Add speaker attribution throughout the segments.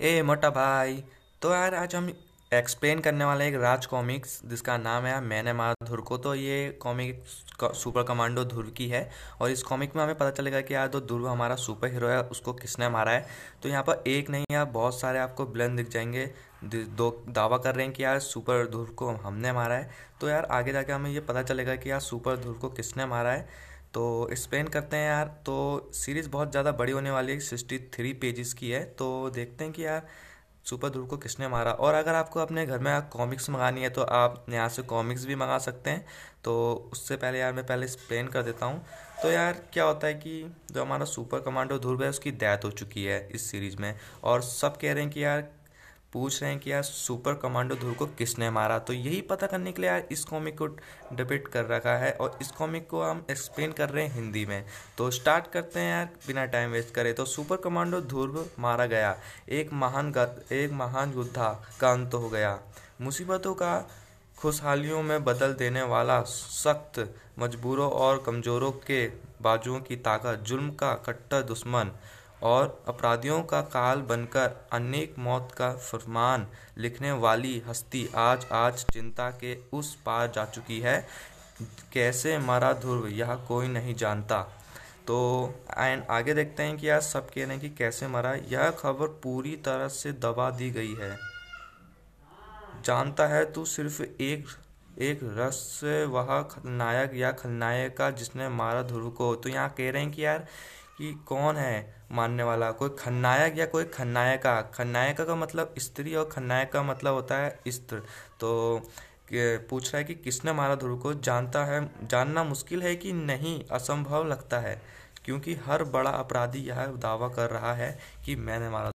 Speaker 1: ए, मोटा भाई। तो यार, आज हम एक्सप्लेन करने वाले एक राज कॉमिक्स जिसका नाम है मैंने मारा धुर को। तो ये कॉमिक सुपर कमांडो धुर की है। और इस कॉमिक में हमें पता चलेगा कि यार जो ध्रुव हमारा सुपर हीरो है, उसको किसने मारा है। तो यहाँ पर एक नहीं, यार, बहुत सारे आपको ब्लन दिख जाएँगे। दो दावा कर रहे हैं कि यार सुपर ध्रुव को हमने मारा है। तो यार आगे जाके हमें ये पता चलेगा कि यार सुपर ध्रुव को किसने मारा है। तो एक्सप्लेन करते हैं यार। तो सीरीज़ बहुत ज़्यादा बड़ी होने वाली है सिक्सटी थ्री पेजेस की है। तो देखते हैं कि यार, सुपर ध्रुव को किसने मारा? और अगर आपको अपने घर में कॉमिक्स मंगानी है तो आप यहाँ से कॉमिक्स भी मंगा सकते हैं। तो उससे पहले यार, मैं पहले एक्सप्लेन कर देता हूँ। तो यार, क्या होता है कि जो हमारा सुपर कमांडो ध्रुव है, उसकी डेथ हो चुकी है इस सीरीज़ में। और सब कह रहे हैं कि यार पूछ रहे हैं कि यार सुपर कमांडो ध्रुव को किसने मारा? तो यही पता करने के लिए यार इस कॉमिक को डिबेट कर रखा है और इस कॉमिक को हम एक्सप्लेन कर रहे हैं हिंदी में। तो स्टार्ट करते हैं यार, बिना टाइम वेस्ट करे। तो सुपर कमांडो ध्रुव मारा गया। एक महान एक महान योद्धा का अंत हो गया। मुसीबतों का खुशहालियों में बदल देने वाला सख्त मजबूरों और कमज़ोरों के बाजुओं की ताकत, जुल्म का कट्टर दुश्मन और अपराधियों का काल बनकर अनेक मौत का फरमान लिखने वाली हस्ती आज आज चिंता के उस पार जा चुकी है। कैसे मरा ध्रुव, यह कोई नहीं जानता। तो एंड आगे देखते हैं कि यार सब कह रहे हैं कि कैसे मरा। यह खबर पूरी तरह से दबा दी गई है। जानता है तू सिर्फ़ एक एक रस से वह खलनायक या खलनायक का जिसने मारा ध्रुव को। तो यहाँ कह रहे हैं कि यार कि कौन है मानने वाला? कोई खन्नायक या कोई खन्नायका खन्नायका का मतलब स्त्री और खन्नायक का मतलब होता है स्त्र। तो पूछ रहा है कि किसने मारा ध्रुव को? जानता है, जानना मुश्किल है कि नहीं, असंभव लगता है। क्योंकि हर बड़ा अपराधी यह दावा कर रहा है कि मैंने मारा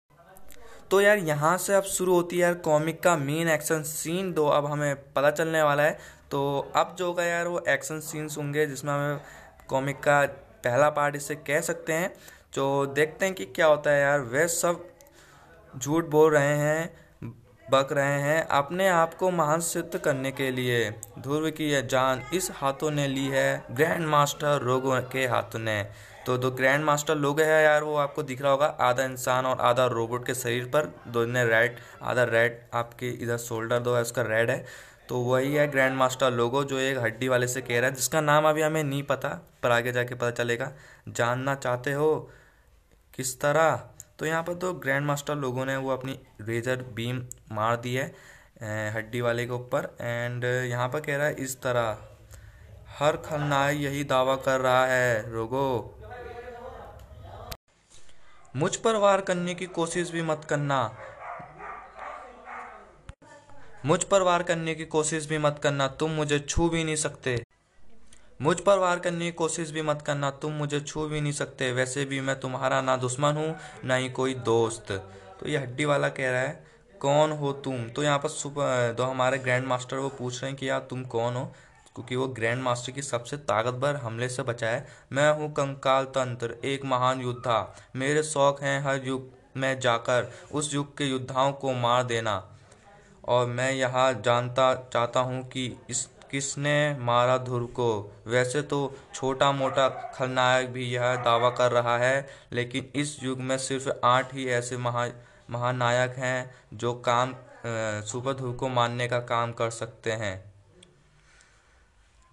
Speaker 1: तो यार, यहाँ से अब शुरू होती है यार कॉमिक का मेन एक्शन सीन दो अब हमें पता चलने वाला है। तो अब जो होगा यार, वो एक्शन सीन्स होंगे जिसमें हमें कॉमिक का पहला पार्ट इसे कह सकते हैं, जो देखते हैं कि क्या होता है यार। वे सब झूठ बोल रहे हैं, बक रहे हैं अपने आप को महान सिद्ध करने के लिए। ध्रुव की यह जान इस हाथों ने ली है ग्रैंड मास्टर रोगों के हाथों ने। तो दो ग्रैंड मास्टर लोग है यार, वो आपको दिख रहा होगा, आधा इंसान और आधा रोबोट के शरीर पर। दोनों रेड आधा रेड आपके इधर शोल्डर दो है, उसका रेड है। तो वही है ग्रैंड मास्टर लोगो जो एक हड्डी वाले से कह रहा है, जिसका नाम अभी हमें नहीं पता, पर आगे जाके पता चलेगा। जानना चाहते हो किस तरह? तो यहाँ पर तो ग्रैंड मास्टर लोगों ने वो अपनी रेजर बीम मार दी है हड्डी वाले के ऊपर। एंड यहाँ पर कह रहा है, इस तरह। हर खलनायक यही दावा कर रहा है, रोगो। मुझ पर वार करने की कोशिश भी मत करना। मुझ पर वार करने की कोशिश भी मत करना, तुम मुझे छू भी नहीं सकते। मुझ पर वार करने की कोशिश भी मत करना, तुम मुझे छू भी नहीं सकते। वैसे भी मैं तुम्हारा ना दुश्मन हूँ, ना ही कोई दोस्त। तो ये हड्डी वाला कह रहा है, कौन हो तुम? तो यहाँ पर सुपर दो हमारे ग्रैंड मास्टर वो पूछ रहे हैं कि यार तुम कौन हो? क्योंकि वो ग्रैंड मास्टर की सबसे ताकतवर हमले से बचा है। मैं हूँ कंकाल तंत्र, एक महान योद्धा। मेरे शौक हैं हर युग में जाकर उस युग के योद्धाओं को मार देना। और मैं यहाँ जानता, चाहता हूँ कि इस, किसने मारा धुर को। वैसे तो छोटा मोटा खलनायक भी यह दावा कर रहा है, लेकिन इस युग में सिर्फ़ आठ ही ऐसे महा, महानायक हैं जो काम सुपर धुर को मानने का काम कर सकते हैं।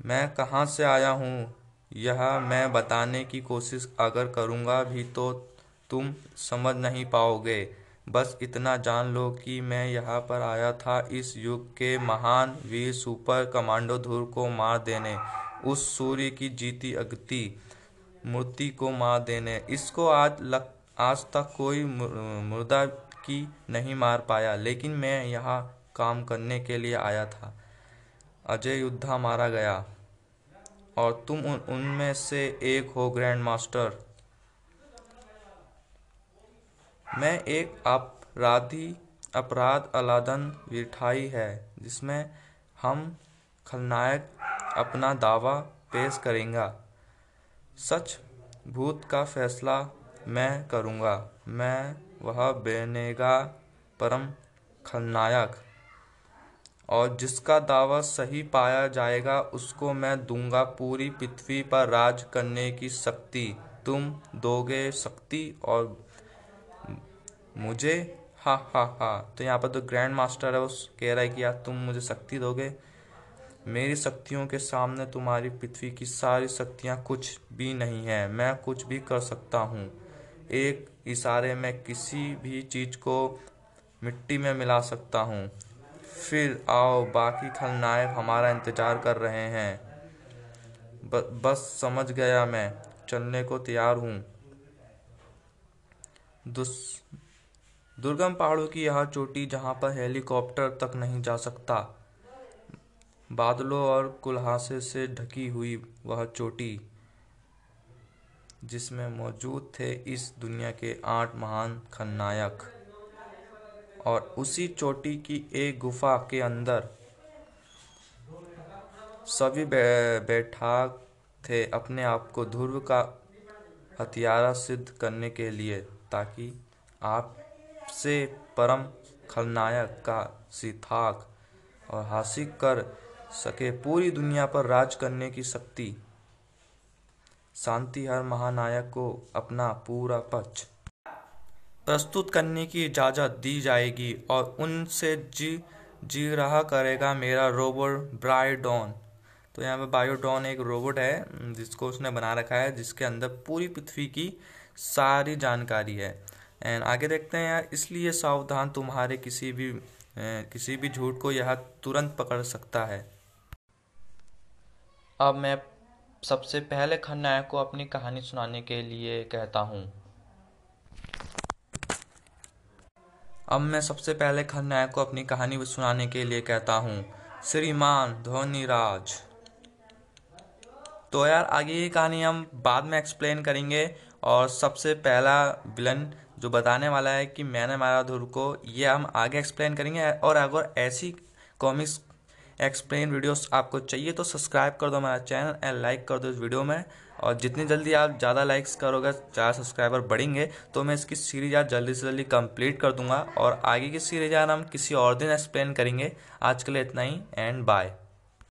Speaker 1: मैं कहाँ से आया हूँ, यह मैं बताने की कोशिश अगर करूँगा भी तो तुम समझ नहीं पाओगे। बस इतना जान लो कि मैं यहाँ पर आया था इस युग के महान वीर सुपर कमांडो धुर को मार देने, उस सूर्य की जीती अगती मूर्ति को मार देने। इसको आज लग, आज तक कोई मुर्दा की नहीं मार पाया, लेकिन मैं यहाँ काम करने के लिए आया था। अजय युद्धा मारा गया और तुम उनमें उन से एक हो ग्रैंड मास्टर मैं एक अपराधी, अपराध अलादन विठाई है, जिसमें हम खलनायक अपना दावा पेश करेंगे। सच भूत का फैसला मैं करूँगा। मैं वह बनेगा परम खलनायक। और जिसका दावा सही पाया जाएगा, उसको मैं दूँगा पूरी पृथ्वी पर राज करने की शक्ति। तुम दोगे शक्ति और मुझे? हा हा हा। तो यहाँ पर जो ग्रैंड मास्टर है वो कह रहा है कि यार तुम मुझे शक्ति दोगे? मेरी शक्तियों के सामने तुम्हारी पृथ्वी की सारी शक्तियाँ कुछ भी नहीं है। मैं कुछ भी कर सकता हूँ। एक इशारे में किसी भी चीज़ को मिट्टी में मिला सकता हूँ। फिर आओ बाकी खलनायक हमारा इंतज़ार कर रहे हैं। ब, बस समझ गया मैं। चलने को तैयार हूँ। दुर्गम पहाड़ों की यह चोटी जहाँ पर हेलीकॉप्टर तक नहीं जा सकता। बादलों और कुल्हासे से ढकी हुई वह चोटी, जिसमें मौजूद थे इस दुनिया के आठ महान खलनायक। और उसी चोटी की एक गुफा के अंदर सभी बैठा थे अपने आप को ध्रुव का हथियारा सिद्ध करने के लिए, ताकि आप से परम खलनायक का सिथाक और हासिल कर सके पूरी दुनिया पर राज करने की शक्ति। शांति हर महानायक को अपना पूरा पक्ष। प्रस्तुत करने की इजाज़त दी जाएगी और उनसे जी जी रहा करेगा मेरा रोबोट ब्राइडॉन तो यहाँ पे बायोडॉन एक रोबोट है, जिसको उसने बना रखा है, जिसके अंदर पूरी पृथ्वी की सारी जानकारी है। एंड आगे देखते हैं यार, इसलिए सावधान तुम्हारे किसी भी किसी भी झूठ को यह तुरंत पकड़ सकता है। अब मैं सबसे पहले खलनायक को अपनी कहानी सुनाने के लिए कहता हूँ। अब मैं सबसे पहले खलनायक को अपनी कहानी सुनाने के लिए कहता हूँ। श्रीमान धोनीराज। तो यार, आगे की कहानी हम बाद में एक्सप्लेन करेंगे और सबसे पहला विलन जो बताने वाला है कि मैंने मारा धुर को ये हम आगे एक्सप्लेन करेंगे और अगर ऐसी कॉमिक्स एक्सप्लेन वीडियोस आपको चाहिए तो सब्सक्राइब कर दो हमारा चैनल एंड लाइक कर दो इस वीडियो में। और जितनी जल्दी आप ज़्यादा लाइक्स करोगे, ज़्यादा सब्सक्राइबर बढ़ेंगे तो मैं इसकी सीरीज़ आज जल्दी से जल्दी कंप्लीट कर दूँगा। और आगे की सीरीज़ आज हम किसी और दिन एक्सप्लेन करेंगे। आज के लिए इतना ही एंड बाय